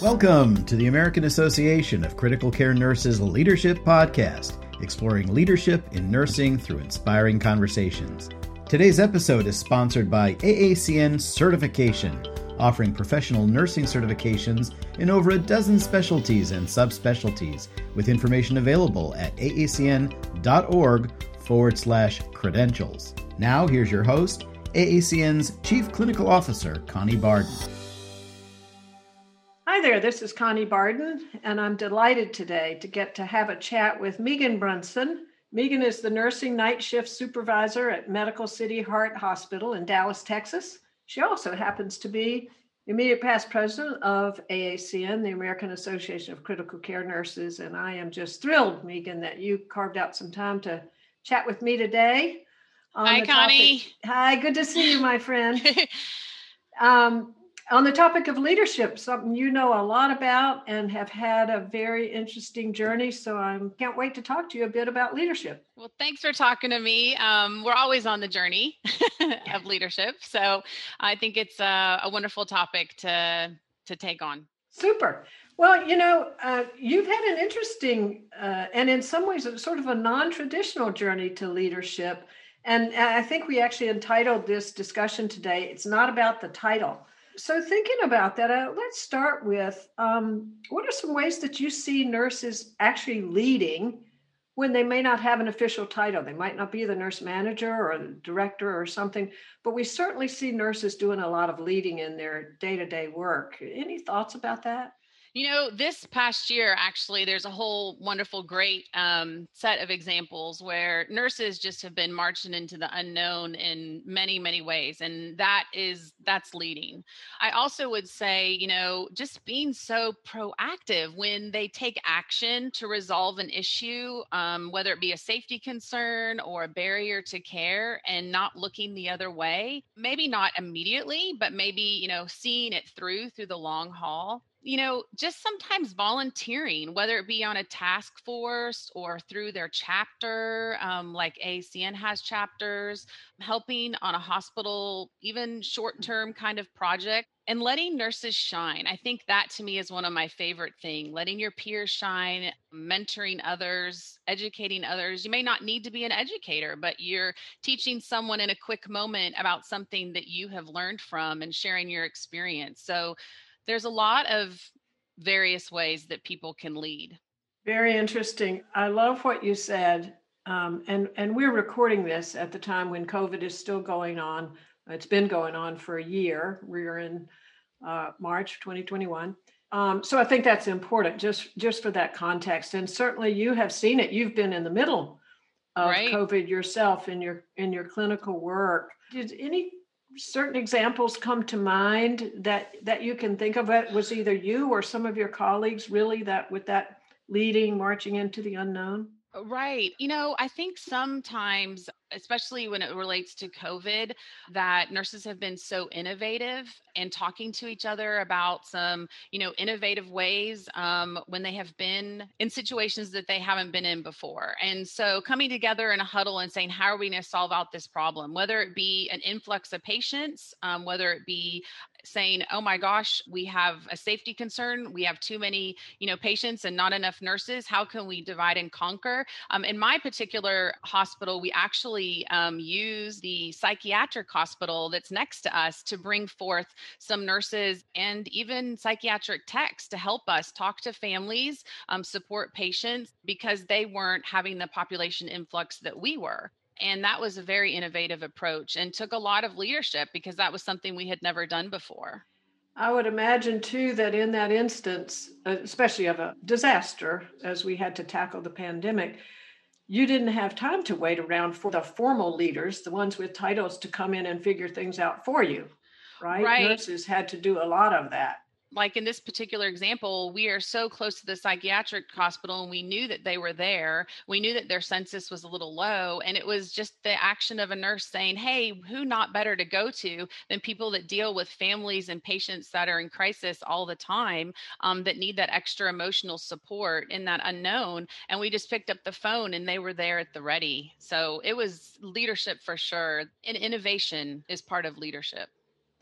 Welcome to the American Association of Critical Care Nurses Leadership Podcast, exploring leadership in nursing through inspiring conversations. Today's episode is sponsored by AACN Certification, offering professional nursing certifications in over a dozen specialties and subspecialties, with information available at aacn.org forward slash credentials. Now, here's your host, AACN's Chief Clinical Officer, Connie Barden. Hi there, this is Connie Barden, and I'm delighted today to get to have a chat with Megan Brunson. Megan is the nursing night shift supervisor at Medical City Heart Hospital in Dallas, Texas. She also happens to be immediate past president of AACN, the American Association of Critical Care Nurses, and I am just thrilled, Megan, that you carved out some time to chat with me today. Hi, Connie. Topic. Hi, good to see you, my friend. um, on the topic of leadership, something you know a lot about and have had a very interesting journey. So I can't wait to talk to you a bit about leadership. Well, thanks for talking to me. Um, we're always on the journey of leadership, so I think it's a, a, wonderful topic to to take on. Super. Well, you know, uh, you've had an interesting uh, and in some ways sort of a non-traditional journey to leadership. And I think we actually entitled this discussion today, It's Not About the Title so thinking about that, uh, let's start with um, what are some ways that you see nurses actually leading when they may not have an official title? They might not be the nurse manager or director or something, but we certainly see nurses doing a lot of leading in their day to day work. Any thoughts about that? You know, this past year, actually, there's a whole wonderful, great um, set of examples where nurses just have been marching into the unknown in many, many ways. And that is, that's leading. I also would say, you know, just being so proactive when they take action to resolve an issue, um, whether it be a safety concern or a barrier to care, and not looking the other way. Maybe not immediately, but maybe, you know, seeing it through through the long haul you know, just sometimes volunteering, whether it be on a task force or through their chapter, um, like AACN has chapters, helping on a hospital, even short term kind of project, and letting nurses shine. I think that to me is one of my favorite things letting your peers shine, mentoring others, educating others. You may not need to be an educator, but you're teaching someone in a quick moment about something that you have learned from and sharing your experience. So, there's a lot of various ways that people can lead. Very interesting. I love what you said. Um, and, and we're recording this at the time when COVID is still going on. It's been going on for a year. We're in uh, March 2021. Um, so I think that's important just just for that context. And certainly you have seen it. You've been in the middle of right. COVID yourself in your in your clinical work. Did any certain examples come to mind that that you can think of it was either you or some of your colleagues really that with that leading marching into the unknown Right. You know, I think sometimes, especially when it relates to COVID, that nurses have been so innovative and talking to each other about some, you know, innovative ways um, when they have been in situations that they haven't been in before. And so coming together in a huddle and saying, how are we going to solve out this problem? Whether it be an influx of patients, um, whether it be saying oh my gosh we have a safety concern we have too many you know patients and not enough nurses how can we divide and conquer um, in my particular hospital we actually um, use the psychiatric hospital that's next to us to bring forth some nurses and even psychiatric techs to help us talk to families um, support patients because they weren't having the population influx that we were and that was a very innovative approach and took a lot of leadership because that was something we had never done before. I would imagine too that in that instance, especially of a disaster, as we had to tackle the pandemic, you didn't have time to wait around for the formal leaders, the ones with titles, to come in and figure things out for you, right? right. Nurses had to do a lot of that like in this particular example, we are so close to the psychiatric hospital and we knew that they were there. We knew that their census was a little low. And it was just the action of a nurse saying, Hey, who not better to go to than people that deal with families and patients that are in crisis all the time um, that need that extra emotional support in that unknown. And we just picked up the phone and they were there at the ready. So it was leadership for sure. And innovation is part of leadership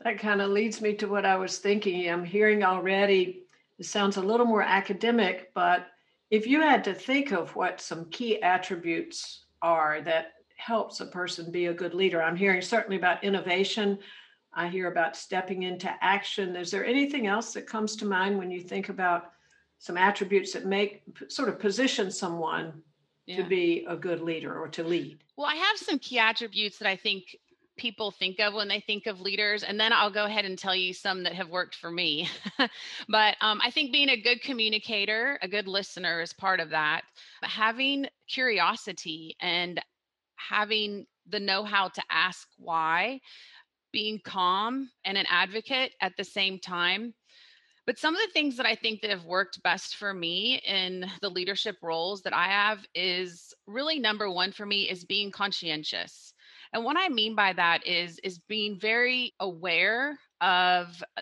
that kind of leads me to what I was thinking. I'm hearing already it sounds a little more academic, but if you had to think of what some key attributes are that helps a person be a good leader, I'm hearing certainly about innovation. I hear about stepping into action. Is there anything else that comes to mind when you think about some attributes that make sort of position someone yeah. to be a good leader or to lead? Well, I have some key attributes that I think people think of when they think of leaders and then i'll go ahead and tell you some that have worked for me but um, i think being a good communicator a good listener is part of that But having curiosity and having the know-how to ask why being calm and an advocate at the same time but some of the things that I think that have worked best for me in the leadership roles that I have is really number one for me is being conscientious. And what I mean by that is is being very aware of uh,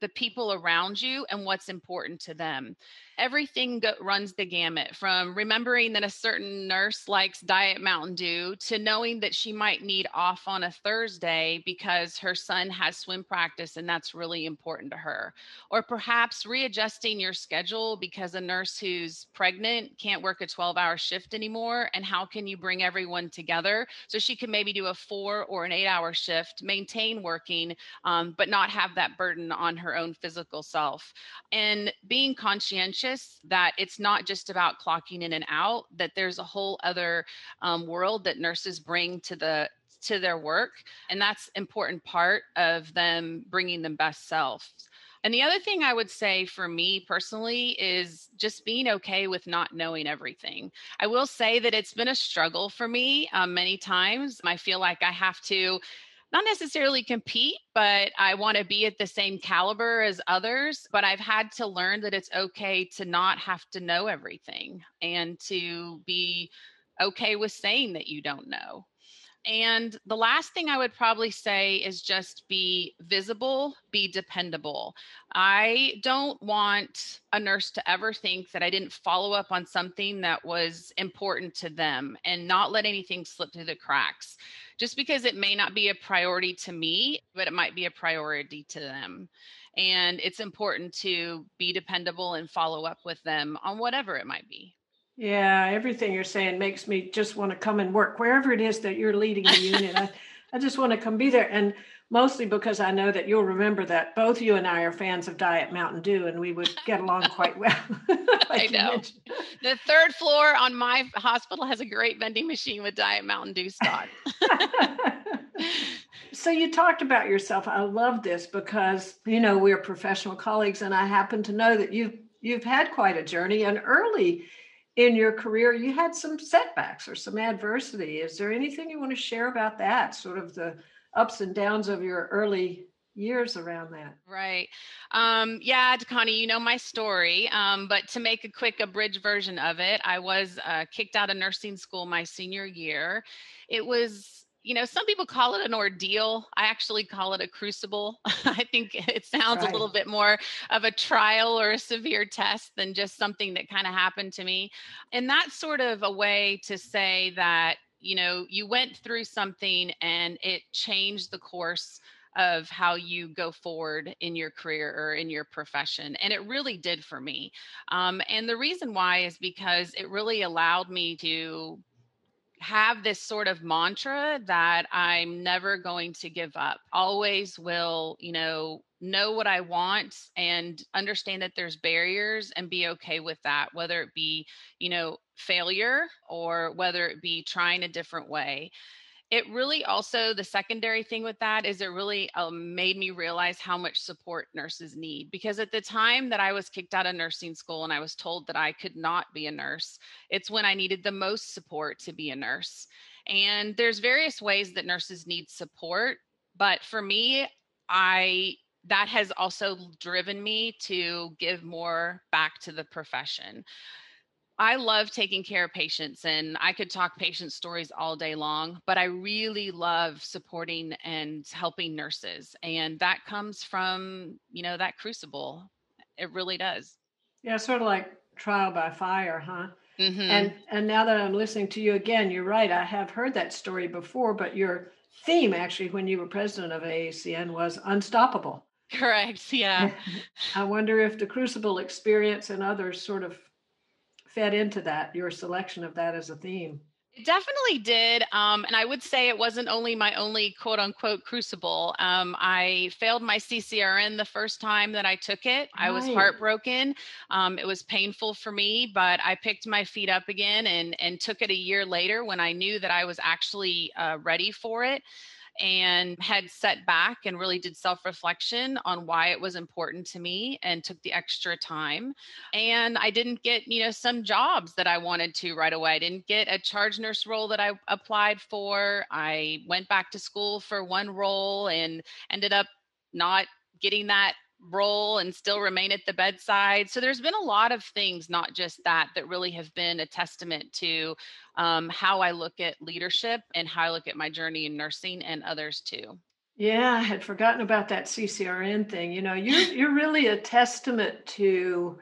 the people around you and what's important to them. Everything go- runs the gamut from remembering that a certain nurse likes diet mountain dew to knowing that she might need off on a thursday because her son has swim practice and that's really important to her. Or perhaps readjusting your schedule because a nurse who's pregnant can't work a 12 hour shift anymore and how can you bring everyone together so she can maybe do a four or an eight hour shift maintain working um, but not have that burden on her own physical self and being conscientious that it's not just about clocking in and out that there's a whole other um, world that nurses bring to the to their work and that's important part of them bringing them best selves and the other thing I would say for me personally is just being okay with not knowing everything. I will say that it's been a struggle for me um, many times. I feel like I have to not necessarily compete, but I want to be at the same caliber as others. But I've had to learn that it's okay to not have to know everything and to be okay with saying that you don't know. And the last thing I would probably say is just be visible, be dependable. I don't want a nurse to ever think that I didn't follow up on something that was important to them and not let anything slip through the cracks. Just because it may not be a priority to me, but it might be a priority to them. And it's important to be dependable and follow up with them on whatever it might be. Yeah, everything you're saying makes me just want to come and work wherever it is that you're leading the unit. I, I just want to come be there. And mostly because I know that you'll remember that both you and I are fans of Diet Mountain Dew and we would get along quite well. like I know. The third floor on my hospital has a great vending machine with Diet Mountain Dew stock. so you talked about yourself. I love this because you know we're professional colleagues and I happen to know that you've you've had quite a journey and early in your career you had some setbacks or some adversity. Is there anything you want to share about that sort of the ups and downs of your early years around that? Right. Um yeah connie you know my story. Um but to make a quick abridged version of it i was uh, kicked out of nursing school my senior year. It was you know, some people call it an ordeal. I actually call it a crucible. I think it sounds right. a little bit more of a trial or a severe test than just something that kind of happened to me. And that's sort of a way to say that, you know, you went through something and it changed the course of how you go forward in your career or in your profession. And it really did for me. Um, and the reason why is because it really allowed me to have this sort of mantra that I'm never going to give up. Always will, you know, know what I want and understand that there's barriers and be okay with that, whether it be, you know, failure or whether it be trying a different way it really also the secondary thing with that is it really um, made me realize how much support nurses need because at the time that i was kicked out of nursing school and i was told that i could not be a nurse it's when i needed the most support to be a nurse. And there's various ways that nurses need support but for me i that has also driven me to give more back to the profession I love taking care of patients and I could talk patient stories all day long, but I really love supporting and helping nurses. And that comes from, you know, that crucible. It really does. Yeah, sort of like trial by fire, huh? Mm-hmm. And and now that I'm listening to you again, you're right. I have heard that story before, but your theme actually when you were president of AACN was unstoppable. Correct. Yeah. I wonder if the Crucible experience and others sort of fed into that, your selection of that as a theme. It definitely did. Um, and I would say it wasn't only my only quote unquote crucible. Um, I failed my CCRN the first time that I took it. I was heartbroken. Um, it was painful for me, but I picked my feet up again and, and took it a year later when I knew that I was actually uh, ready for it and had set back and really did self reflection on why it was important to me and took the extra time. And I didn't get, you know, some jobs that I wanted to right away. I didn't get a charge nurse role that I applied for. I went back to school for one role and ended up not getting that role and still remain at the bedside. So there's been a lot of things, not just that, that really have been a testament to um, how I look at leadership and how I look at my journey in nursing and others too. Yeah, I had forgotten about that CCRN thing. You know, you're you're really a testament to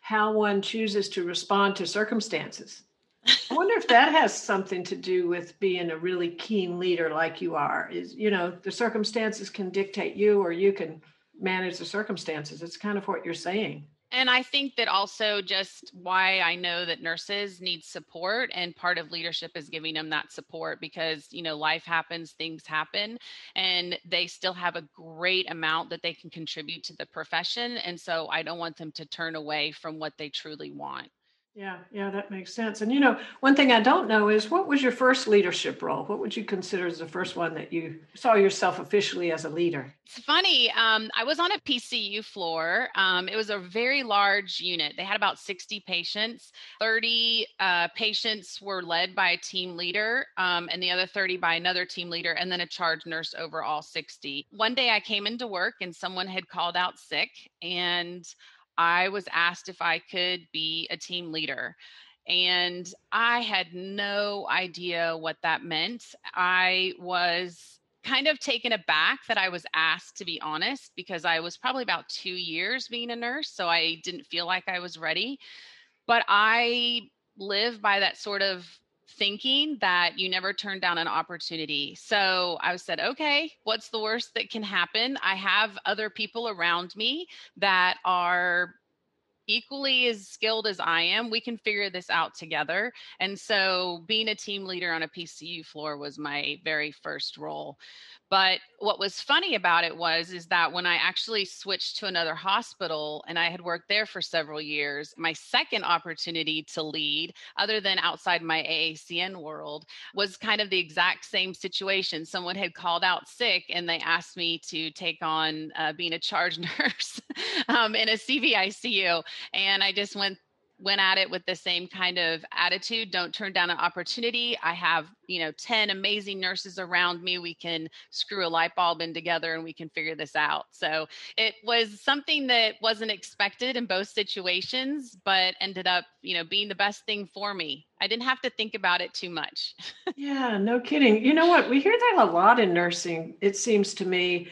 how one chooses to respond to circumstances. I wonder if that has something to do with being a really keen leader like you are. Is you know, the circumstances can dictate you or you can manage the circumstances. It's kind of what you're saying. And I think that also just why I know that nurses need support and part of leadership is giving them that support because, you know, life happens, things happen, and they still have a great amount that they can contribute to the profession. And so I don't want them to turn away from what they truly want. Yeah, yeah, that makes sense. And you know, one thing I don't know is what was your first leadership role? What would you consider as the first one that you saw yourself officially as a leader? It's funny. Um, I was on a PCU floor. Um, it was a very large unit. They had about 60 patients. 30 uh, patients were led by a team leader, um, and the other 30 by another team leader, and then a charge nurse over all 60. One day I came into work and someone had called out sick, and I was asked if I could be a team leader. And I had no idea what that meant. I was kind of taken aback that I was asked, to be honest, because I was probably about two years being a nurse. So I didn't feel like I was ready. But I live by that sort of thinking that you never turn down an opportunity. So I said, okay, what's the worst that can happen? I have other people around me that are equally as skilled as I am. We can figure this out together. And so being a team leader on a PCU floor was my very first role. But what was funny about it was is that when I actually switched to another hospital and I had worked there for several years, my second opportunity to lead, other than outside my AACN world, was kind of the exact same situation. Someone had called out sick and they asked me to take on uh, being a charge nurse um, in a CVICU, and I just went went at it with the same kind of attitude don't turn down an opportunity. I have you know 10 amazing nurses around me. We can screw a light bulb in together and we can figure this out. So it was something that wasn't expected in both situations but ended up you know being the best thing for me. I didn't have to think about it too much. Yeah no kidding. You know what? We hear that a lot in nursing it seems to me.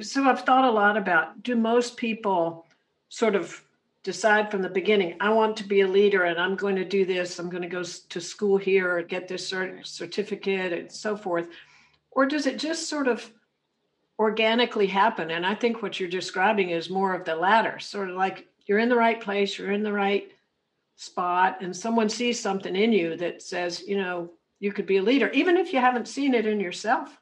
So i've thought a lot about do most people sort of decide from the beginning i want to be a leader and i'm going to do this i'm going to go to school here or get this cert- certificate and so forth. Or does it just sort of organically happen? And i think what you're describing is more of the latter sort of like you're in the right place you're in the right spot and someone sees something in you that says you know you could be a leader even if you haven't seen it in yourself.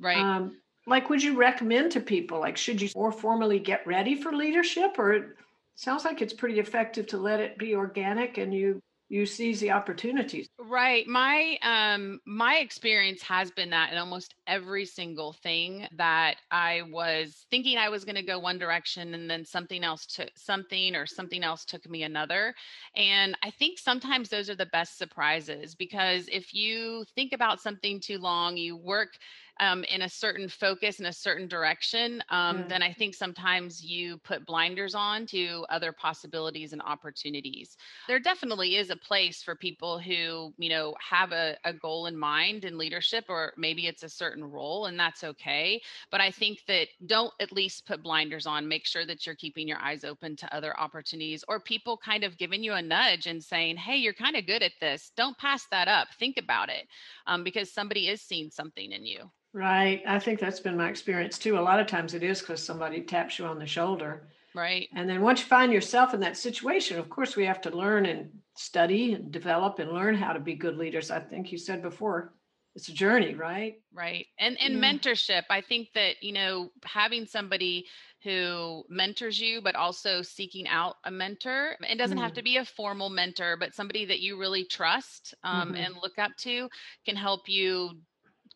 Right. Um, like would you recommend to people like should you more formally get ready for leadership or sounds like it's pretty effective to let it be organic and you you seize the opportunities. Right. My um my experience has been that in almost every single thing that i was thinking i was going to go one direction and then something else took something or something else took me another. And i think sometimes those are the best surprises because if you think about something too long you work um, in a certain focus in a certain direction, um, mm. then I think sometimes you put blinders on to other possibilities and opportunities. There definitely is a place for people who, you know, have a, a goal in mind in leadership, or maybe it's a certain role, and that's okay. But I think that don't at least put blinders on. Make sure that you're keeping your eyes open to other opportunities or people kind of giving you a nudge and saying, hey, you're kind of good at this. Don't pass that up. Think about it um, because somebody is seeing something in you. Right. I think that's been my experience too. A lot of times it is because somebody taps you on the shoulder. Right. And then once you find yourself in that situation, of course, we have to learn and study and develop and learn how to be good leaders. I think you said before, it's a journey, right? Right. And and Yeah. mentorship. I think that, you know, having somebody who mentors you, but also seeking out a mentor. It doesn't have Mm. to be a formal mentor, but somebody that you really trust um, Mhm. and look up to can help you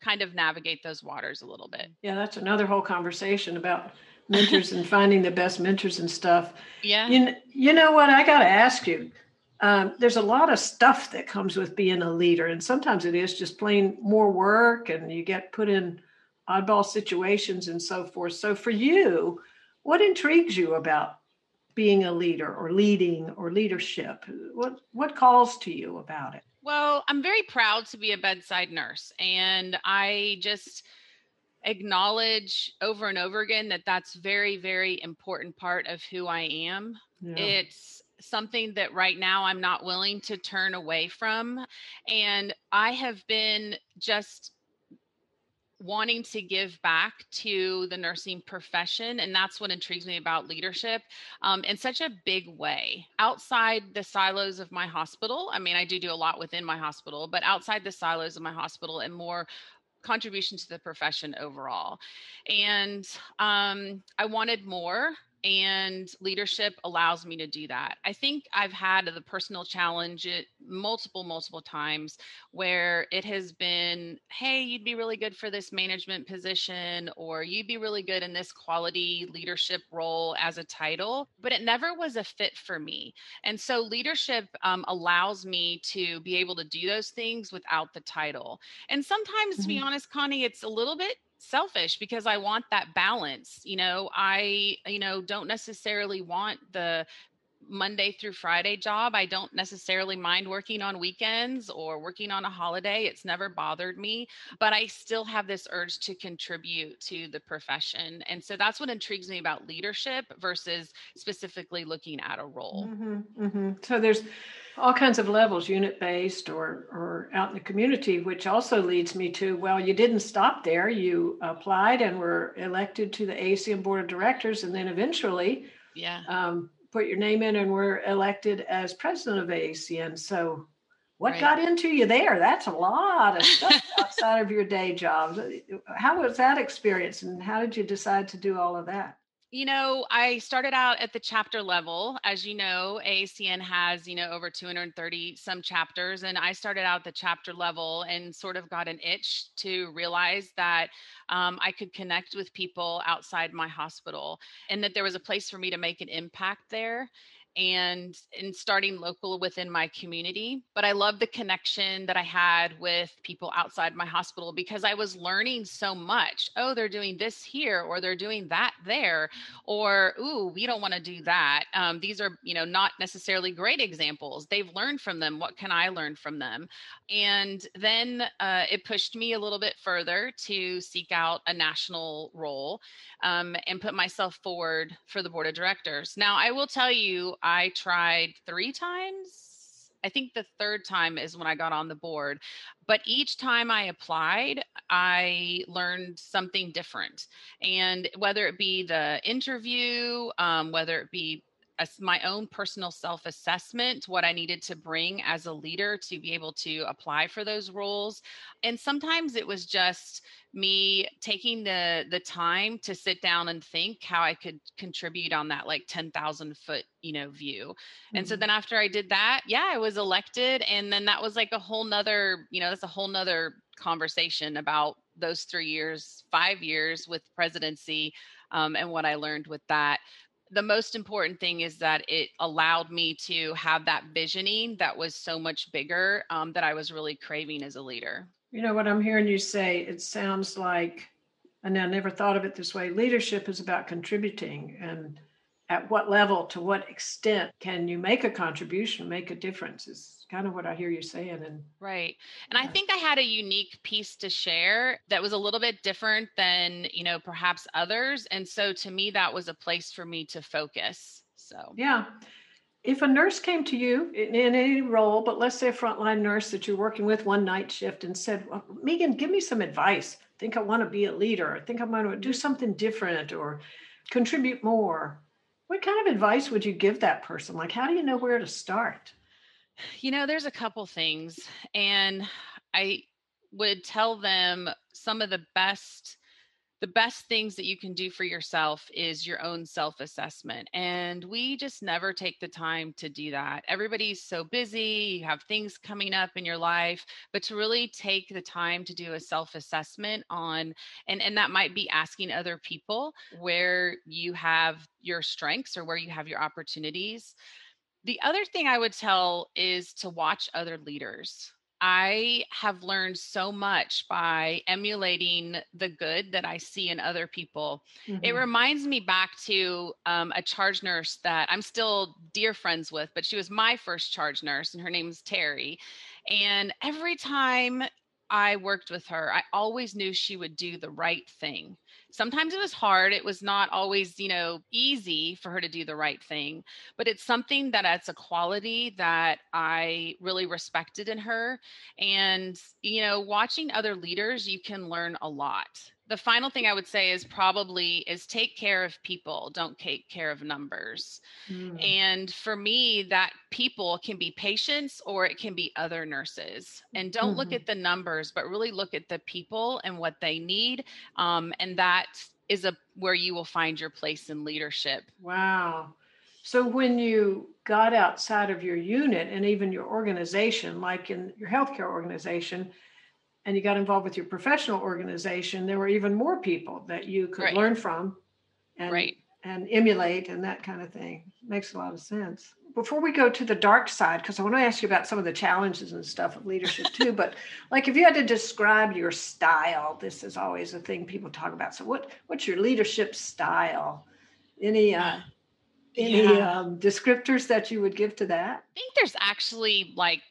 kind of navigate those waters a little bit. Yeah, that's another whole conversation about mentors and finding the best mentors and stuff. Yeah. You, you know what? I got to ask you. Um, there's a lot of stuff that comes with being a leader, and sometimes it is just plain more work, and you get put in oddball situations and so forth. So, for you, what intrigues you about being a leader, or leading, or leadership? What what calls to you about it? Well, I'm very proud to be a bedside nurse, and I just acknowledge over and over again that that's very, very important part of who I am. Yeah. It's something that right now I'm not willing to turn away from. And I have been just wanting to give back to the nursing profession. And that's what intrigues me about leadership um, in such a big way. Outside the silos of my hospital, I mean, I do do a lot within my hospital, but outside the silos of my hospital and more contribution to the profession overall. And um, I wanted more, and leadership allows me to do that. I think I've had the personal challenge multiple, multiple times where it has been, hey, you'd be really good for this management position, or you'd be really good in this quality leadership role as a title, but it never was a fit for me. And so leadership um, allows me to be able to do those things without the title. And sometimes, to be Mhm. honest, Connie, it's a little bit selfish because I want that balance. You know, I, you know, don't necessarily want the Monday through Friday job. I don't necessarily mind working on weekends or working on a holiday. It's never bothered me, but I still have this urge to contribute to the profession. And so that's what intrigues me about leadership versus specifically looking at a role. Mm-hmm, mm-hmm. So there's all kinds of levels, unit based or or out in the community, which also leads me to well, you didn't stop there. You applied and were elected to the AACN board of directors, and then eventually Yeah. um, put your name in and were elected as president of AACN. So what Right. got into you there? That's a lot of stuff outside of your day job. How was that experience, and how did you decide to do all of that? You know, I started out at the chapter level. As you know, AACN has, you know, over 230 some chapters. And I started out at the chapter level and sort of got an itch to realize that um, I could connect with people outside my hospital and that there was a place for me to make an impact there and in starting local within my community but i love the connection that i had with people outside my hospital because i was learning so much. Oh they're doing this here or they're doing that there or ooh we don't want to do that. Um, these are you know not necessarily great examples. They've learned from them. What can i learn from them? And then uh, it pushed me a little bit further to seek out a national role um, and put myself forward for the board of directors. Now i will tell you i tried three times I think the third time is when I got on the board. But each time I applied, I learned something different. And whether it be the interview, um, whether it be a, my own personal self assessment, what I needed to bring as a leader to be able to apply for those roles. And sometimes it was just me taking the the time to sit down and think how I could contribute on that like 10,000 foot, you know, view. And so Mhm. then after I did that, yeah, I was elected. And then that was like a whole nother, you know, that's a whole nother conversation about those three years, five years with presidency um, and what I learned with that. The most important thing is that it allowed me to have that visioning that was so much bigger um, that I was really craving as a leader. You know what I'm hearing you say? It sounds like, and I never thought of it this way leadership is about contributing. And at what level, to what extent can you make a contribution, make a difference? Is kind of what I hear you saying. And Right. And I think I had a unique piece to share that was a little bit different than, you know, perhaps others. And so to me, that was a place for me to focus. So, yeah, if a nurse came to you in, in any role, but let's say a frontline nurse that you're working with one night shift and said, well, Megan, give me some advice. think I want to be a leader. I think I'm going to do something different or contribute more. What kind of advice would you give that person? Like, how do you know where to start? You know, there's a couple things, and I would tell them some of the best the best things that you can do for yourself is your own self assessment. And we just never take the time to do that. Everybody's so busy, you have things coming up in your life, but to really take the time to do a self assessment on, and, and that might be asking other people where you have your strengths or where you have your opportunities. The other thing I would tell is to watch other leaders. I have learned so much by emulating the good that I see in other people. Mm-hmm. It reminds me back to um, a charge nurse that I'm still dear friends with, but she was my first charge nurse, and her name is Terry. And every time I worked with her, I always knew she would do the right thing sometimes it was hard it was not always you know easy for her to do the right thing but it's something that it's a quality that i really respected in her and you know watching other leaders you can learn a lot the final thing I would say is probably is take care of people, don't take care of numbers. Mm. And for me, that people can be patients or it can be other nurses. And don't mm-hmm. look at the numbers, but really look at the people and what they need. Um, and that is a where you will find your place in leadership. Wow. So when you got outside of your unit and even your organization, like in your healthcare organization, and you got involved with your professional organization, there were even more people that you could right. learn from and, right. and emulate and that kind of thing. Makes a lot of sense. Before we go to the dark side, because I want to ask you about some of the challenges and stuff of leadership too, but like if you had to describe your style, this is always a thing people talk about. So what what's your leadership style? Any uh any yeah. um, descriptors that you would give to that? I think there's actually like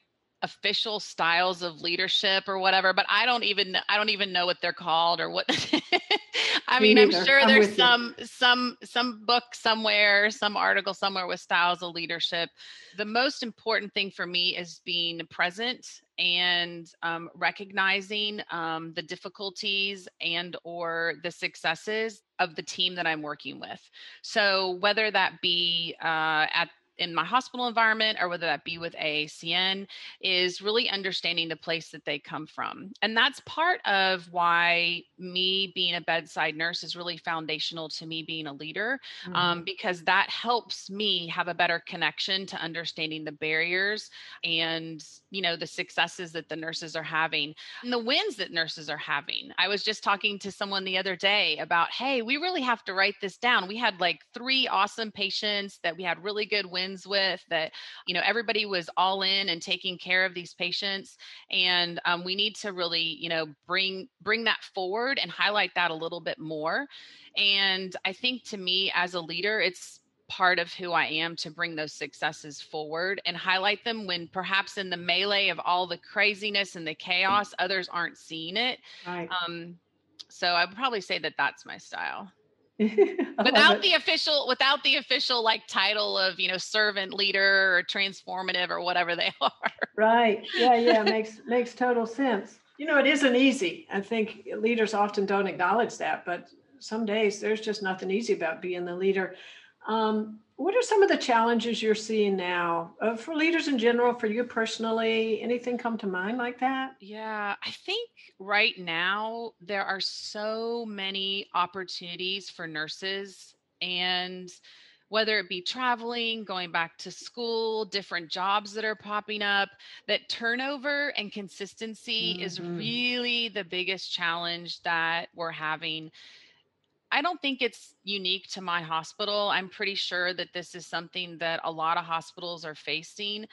official styles of leadership or whatever but i don't even i don't even know what they're called or what i mean i'm sure I'm there's some you. some some book somewhere some article somewhere with styles of leadership. The most important thing for me is being present and um, recognizing um, the difficulties and or the successes of the team that i'm working with. So whether that be uh, at in my hospital environment or whether that be with AACN is really understanding the place that they come from. And that's part of why me being a bedside nurse is really foundational to me being a leader um, mm-hmm. um, because that helps me have a better connection to understanding the barriers and you know the successes that the nurses are having and the wins that nurses are having i was just talking to someone the other day about hey we really have to write this down we had like three awesome patients that we had really good wins with that you know everybody was all in and taking care of these patients and um, we need to really you know bring bring that forward and highlight that a little bit more and i think to me as a leader it's part of who I am to bring those successes forward and highlight them when perhaps in the melee of all the craziness and the chaos, others aren't seeing it. Right. Um, so I would probably say that that's my style. without the official without the official like title of you know servant leader or transformative or whatever they are. Right. Yeah yeah makes makes total sense. You know it isn't easy. I think leaders often don't acknowledge that but some days there's just nothing easy about being the leader. Um, what are some of the challenges you're seeing now uh, for leaders in general for you personally anything come to mind like that yeah i think right now there are so many opportunities for nurses and whether it be traveling, going back to school, different jobs that are popping up, that turnover and consistency mm-hmm. is really the biggest challenge that we're having. I don't think it's unique to my hospital. I'm pretty sure that this is something that a lot of hospitals are facing.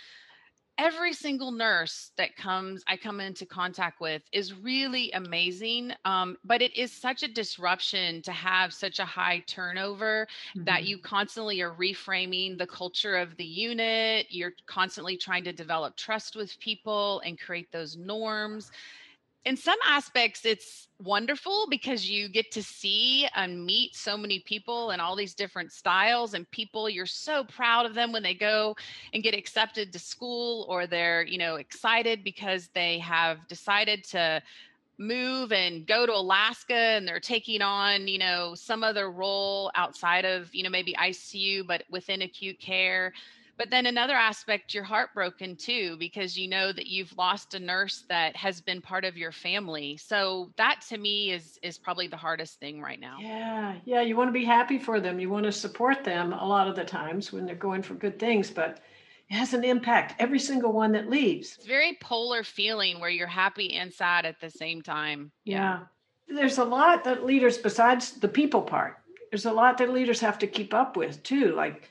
Every single nurse that comes, I come into contact with, is really amazing. Um, but it is such a disruption to have such a high turnover mm-hmm. that you constantly are reframing the culture of the unit. You're constantly trying to develop trust with people and create those norms in some aspects it's wonderful because you get to see and meet so many people and all these different styles and people you're so proud of them when they go and get accepted to school or they're you know excited because they have decided to move and go to Alaska and they're taking on, you know, some other role outside of, you know, maybe ICU, but within acute care. But then another aspect, you're heartbroken too, because you know that you've lost a nurse that has been part of your family. So that to me is is probably the hardest thing right now. Yeah, yeah. You want to be happy for them. You want to support them a lot of the times when they're going for good things, but it has an impact every single one that leaves. It's very polar feeling where you're happy and sad at the same time. Yeah. There's a lot that leaders, besides the people part, there's a lot that leaders have to keep up with too. Like,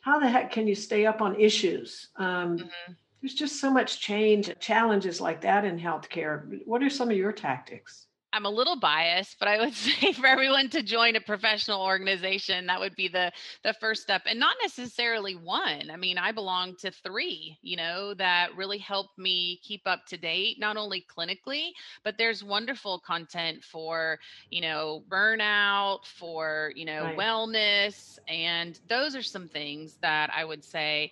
how the heck can you stay up on issues? Um, mm-hmm. There's just so much change, challenges like that in healthcare. What are some of your tactics? I'm a little biased, but I would say for everyone to join a professional organization, that would be the the first step, and not necessarily one. I mean, I belong to three, you know, that really help me keep up to date, not only clinically, but there's wonderful content for you know burnout, for you know right. wellness, and those are some things that I would say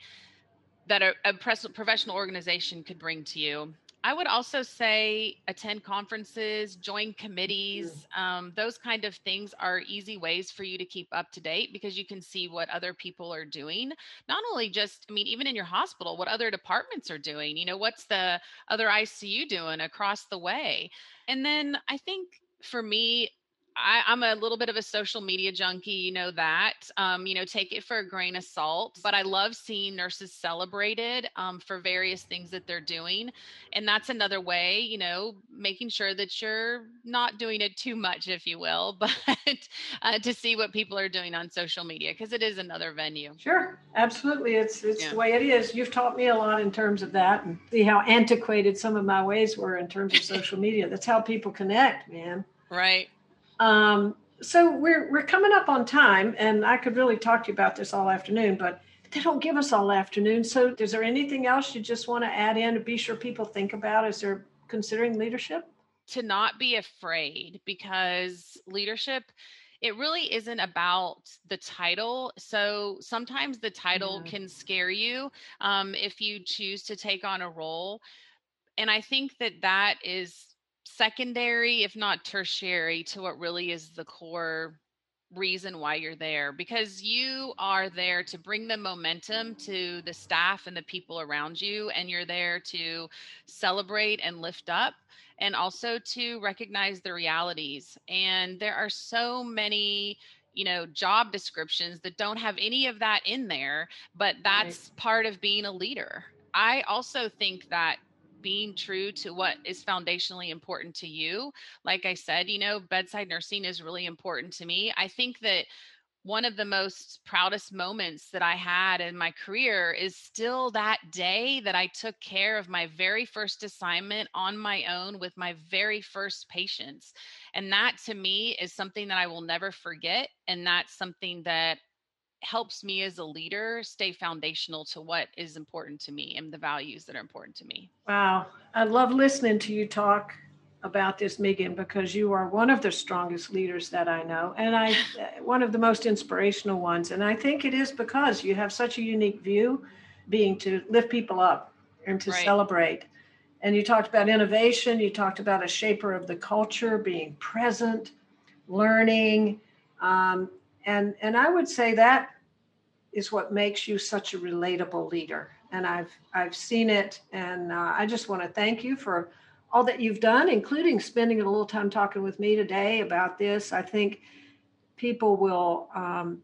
that a, a professional organization could bring to you I would also say attend conferences, join committees. Um, those kind of things are easy ways for you to keep up to date because you can see what other people are doing. Not only just, I mean, even in your hospital, what other departments are doing. You know, what's the other ICU doing across the way? And then I think for me, I, am a little bit of a social media junkie, you know that. Um, you know, take it for a grain of salt. But I love seeing nurses celebrated um, for various things that they're doing, and that's another way, you know, making sure that you're not doing it too much, if you will, but uh, to see what people are doing on social media because it is another venue. Sure, absolutely, it's it's yeah. the way it is. You've taught me a lot in terms of that, and see how antiquated some of my ways were in terms of social media. That's how people connect, man. Right. Um, so we're we're coming up on time, and I could really talk to you about this all afternoon, but they don't give us all afternoon. So is there anything else you just want to add in to be sure people think about as they're considering leadership? To not be afraid because leadership it really isn't about the title. So sometimes the title yeah. can scare you um, if you choose to take on a role. And I think that that is secondary, if not tertiary, to what really is the core reason why you're there because you are there to bring the momentum to the staff and the people around you and you're there to celebrate and lift up and also to recognize the realities and there are so many you know job descriptions that don't have any of that in there but that's right. part of being a leader i also think that being true to what is foundationally important to you. Like I said, you know, bedside nursing is really important to me. I think that one of the most proudest moments that I had in my career is still that day that I took care of my very first assignment on my own with my very first patients. And that to me is something that I will never forget. And that's something that helps me as a leader stay foundational to what is important to me and the values that are important to me. Wow. I love listening to you talk about this, Megan, because you are one of the strongest leaders that I know, and I one of the most inspirational ones. And I think it is because you have such a unique view, being to lift people up and to right. celebrate. And you talked about innovation. You talked about a shaper of the culture, being present, learning, um, and and I would say that is what makes you such a relatable leader. And I've I've seen it, and uh, I just want to thank you for all that you've done, including spending a little time talking with me today about this. I think people will um,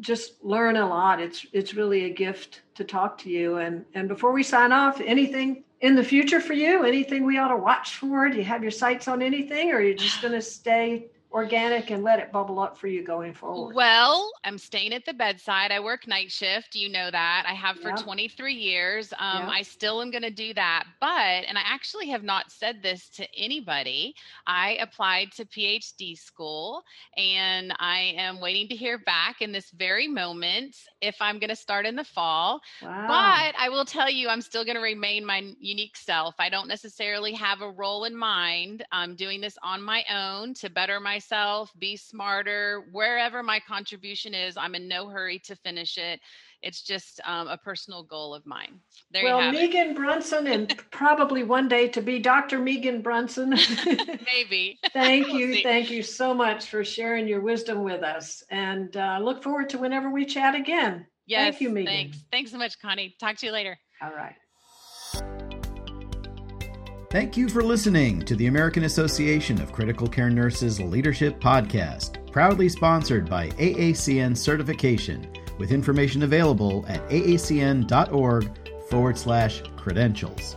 just learn a lot. It's it's really a gift to talk to you. And and before we sign off, anything in the future for you? Anything we ought to watch for? Do you have your sights on anything, or are you just going to stay organic and let it bubble up for you going forward? Well, I'm staying at the bedside. I work night shift. You know that. I have for yeah. 23 years. Um, yeah. I still am going to do that. But, and I actually have not said this to anybody, I applied to PhD school and I am waiting to hear back in this very moment if I'm going to start in the fall. Wow. But I will tell you, I'm still going to remain my unique self. I don't necessarily have a role in mind. I'm doing this on my own to better myself myself, be smarter. Wherever my contribution is, I'm in no hurry to finish it. it's just um, a personal goal of mine. There well, you have Megan it. Brunson, and probably one day to be Dr. Megan Brunson. Maybe. thank We'll you. see. Thank you so much for sharing your wisdom with us. And uh, look forward to whenever we chat again. Yes. Thank you, Megan. Thanks. Thanks so much, Connie. Talk to you later. All right. Thank you for listening to the American Association of Critical Care Nurses Leadership Podcast, proudly sponsored by AACN Certification, with information available at aacn.org forward slash credentials.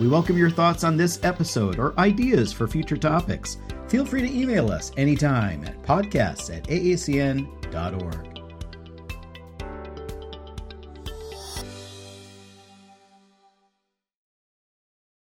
We welcome your thoughts on this episode or ideas for future topics. Feel free to email us anytime at podcasts at aacn.org.